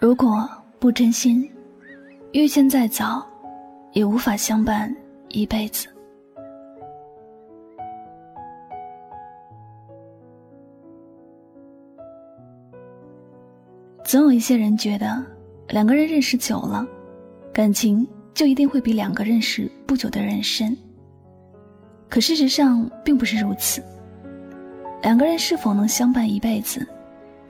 如果不真心，遇见再早，也无法相伴一辈子。总有一些人觉得，两个人认识久了，感情就一定会比两个认识不久的人深。可事实上并不是如此。两个人是否能相伴一辈子，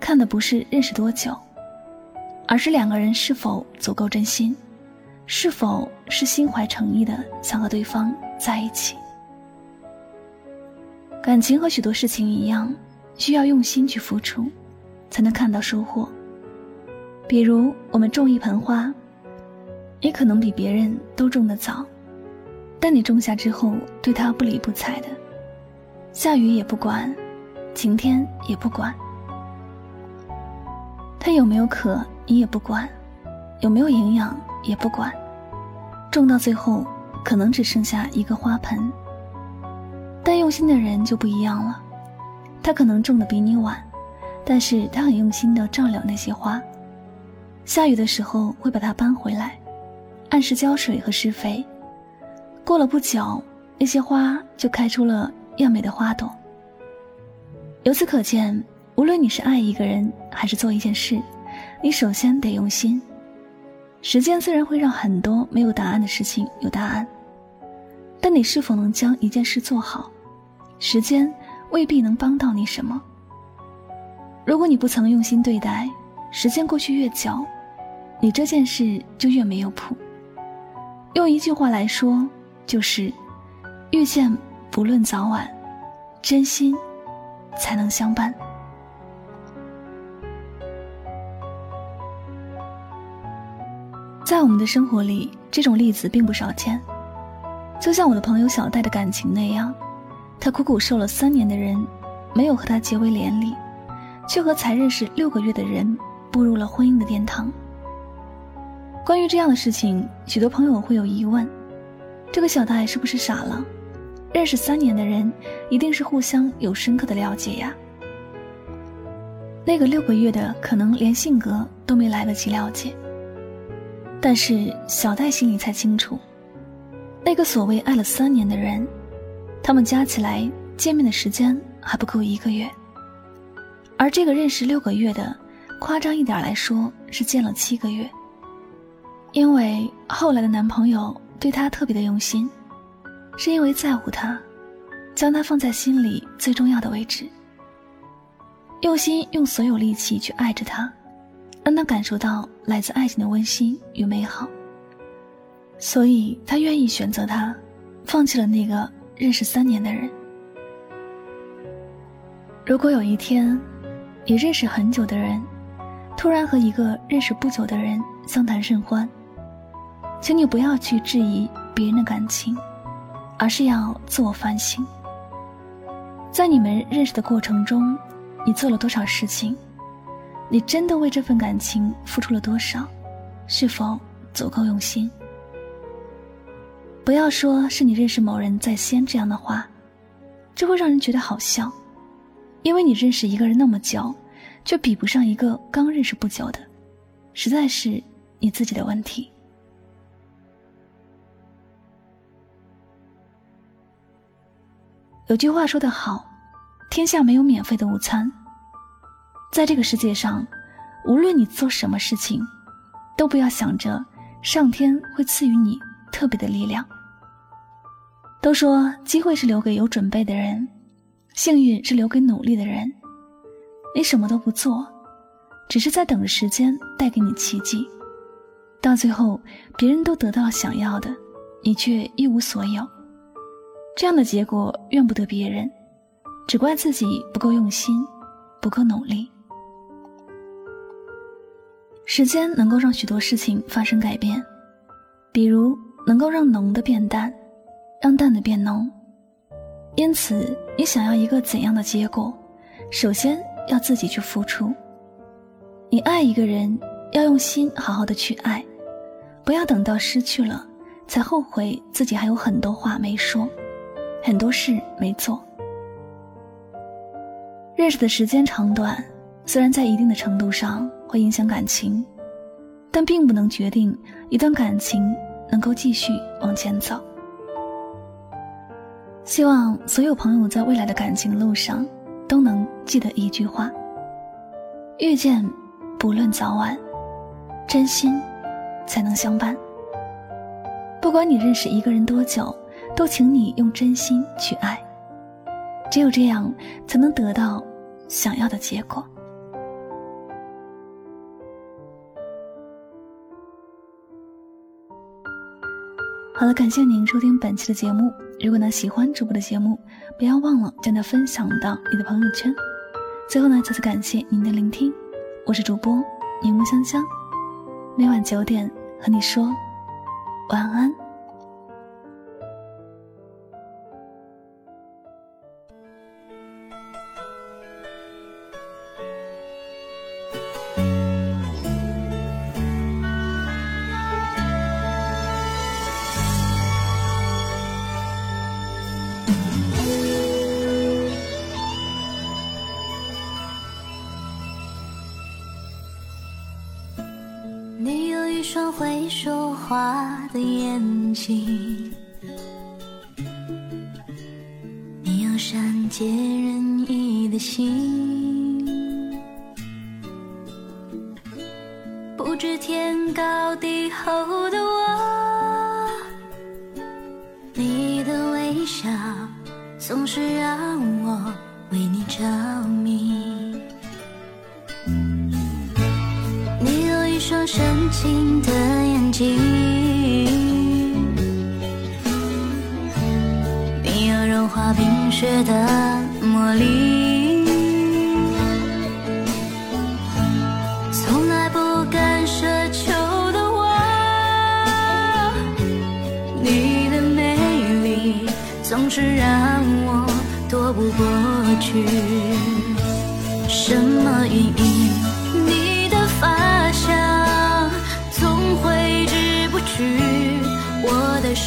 看的不是认识多久。而是两个人是否足够真心，是否是心怀诚意的想和对方在一起。感情和许多事情一样，需要用心去付出，才能看到收获。比如我们种一盆花，也可能比别人都种得早，但你种下之后对它不理不睬的，下雨也不管，晴天也不管，它有没有渴？你也不管，有没有营养也不管，种到最后可能只剩下一个花盆。但用心的人就不一样了，他可能种的比你晚，但是他很用心的照料那些花。下雨的时候会把它搬回来，按时浇水和施肥。过了不久，那些花就开出了艳美的花朵。由此可见，无论你是爱一个人还是做一件事。你首先得用心。时间虽然会让很多没有答案的事情有答案，但你是否能将一件事做好，时间未必能帮到你什么。如果你不曾用心对待，时间过去越久，你这件事就越没有谱。用一句话来说，就是遇见不论早晚，真心才能相伴。在我们的生活里，这种例子并不少见。就像我的朋友小戴的感情那样，他苦苦受了三年的人，没有和他结为连理，却和才认识六个月的人步入了婚姻的殿堂。关于这样的事情，许多朋友会有疑问：这个小戴是不是傻了？认识三年的人，一定是互相有深刻的了解呀。那个六个月的，可能连性格都没来得及了解。但是小戴心里才清楚，那个所谓爱了三年的人，他们加起来见面的时间还不够一个月，而这个认识六个月的，夸张一点来说是见了七个月。因为后来的男朋友对她特别的用心，是因为在乎她，将她放在心里最重要的位置，用心用所有力气去爱着她。让他感受到来自爱情的温馨与美好，所以他愿意选择他，放弃了那个认识三年的人。如果有一天，你认识很久的人，突然和一个认识不久的人相谈甚欢，请你不要去质疑别人的感情，而是要自我反省，在你们认识的过程中，你做了多少事情？你真的为这份感情付出了多少？是否足够用心？不要说是你认识某人在先这样的话，这会让人觉得好笑，因为你认识一个人那么久，却比不上一个刚认识不久的，实在是你自己的问题。有句话说得好，天下没有免费的午餐。在这个世界上，无论你做什么事情，都不要想着上天会赐予你特别的力量。都说机会是留给有准备的人，幸运是留给努力的人。你什么都不做，只是在等着时间带给你奇迹，到最后别人都得到想要的，你却一无所有。这样的结果怨不得别人，只怪自己不够用心，不够努力。时间能够让许多事情发生改变，比如能够让浓的变淡，让淡的变浓。因此，你想要一个怎样的结果，首先要自己去付出。你爱一个人，要用心好好的去爱，不要等到失去了，才后悔自己还有很多话没说。很多事没做，认识的时间长短，虽然在一定的程度上会影响感情，但并不能决定一段感情能够继续往前走。希望所有朋友在未来的感情路上，都能记得一句话：遇见，不论早晚，真心才能相伴。不管你认识一个人多久。都请你用真心去爱，只有这样才能得到想要的结果。好了，感谢您收听本期的节目。如果呢喜欢主播的节目，不要忘了将它分享到你的朋友圈。最后呢，再次感谢您的聆听，我是主播柠檬香香，每晚九点和你说晚安。一双会说话的眼睛，你有善解人意的心，不知天高地厚的我，你的微笑总是让我为你着迷。深情的眼睛，你有融化冰雪的魔力，从来不敢奢求的我，你的美丽总是让我躲不过去，什么原因？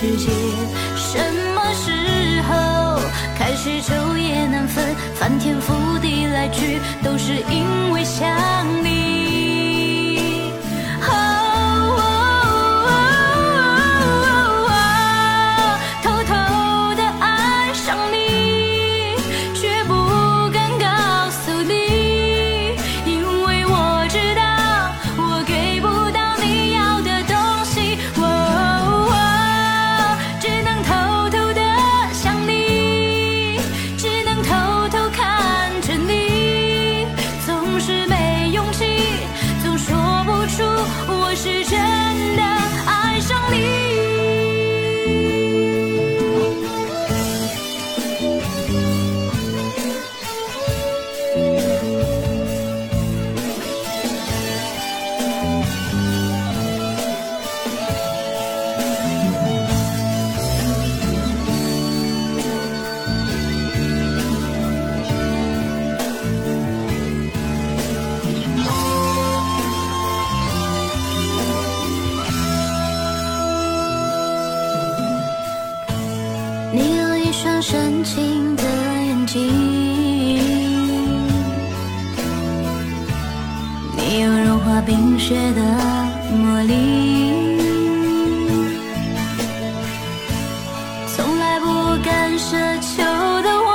世界什么时候开始昼夜难分，翻天覆地来去，都是因为想你。是真。你有融化冰雪的魔力，从来不敢奢求的我，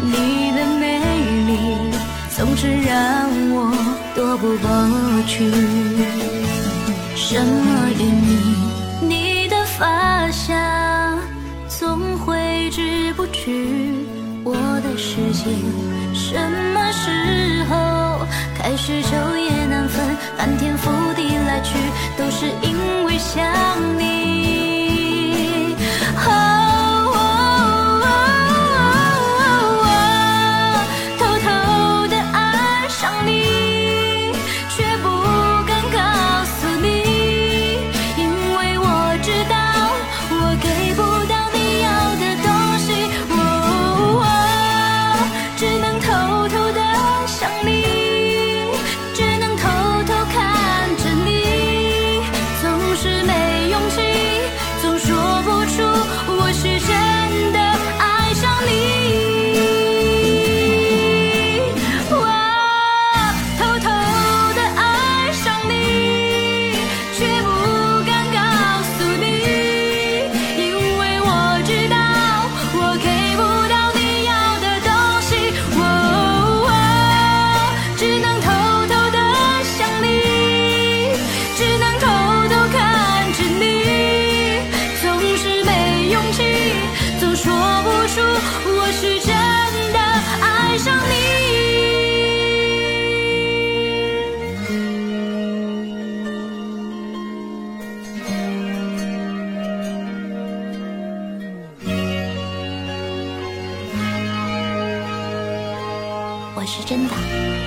你的美丽总是让我躲不过去，什么原因？你的发香。总挥之不去，我的世界什么也许昼夜难分，翻天覆地？来去，都是因为想你。是真的。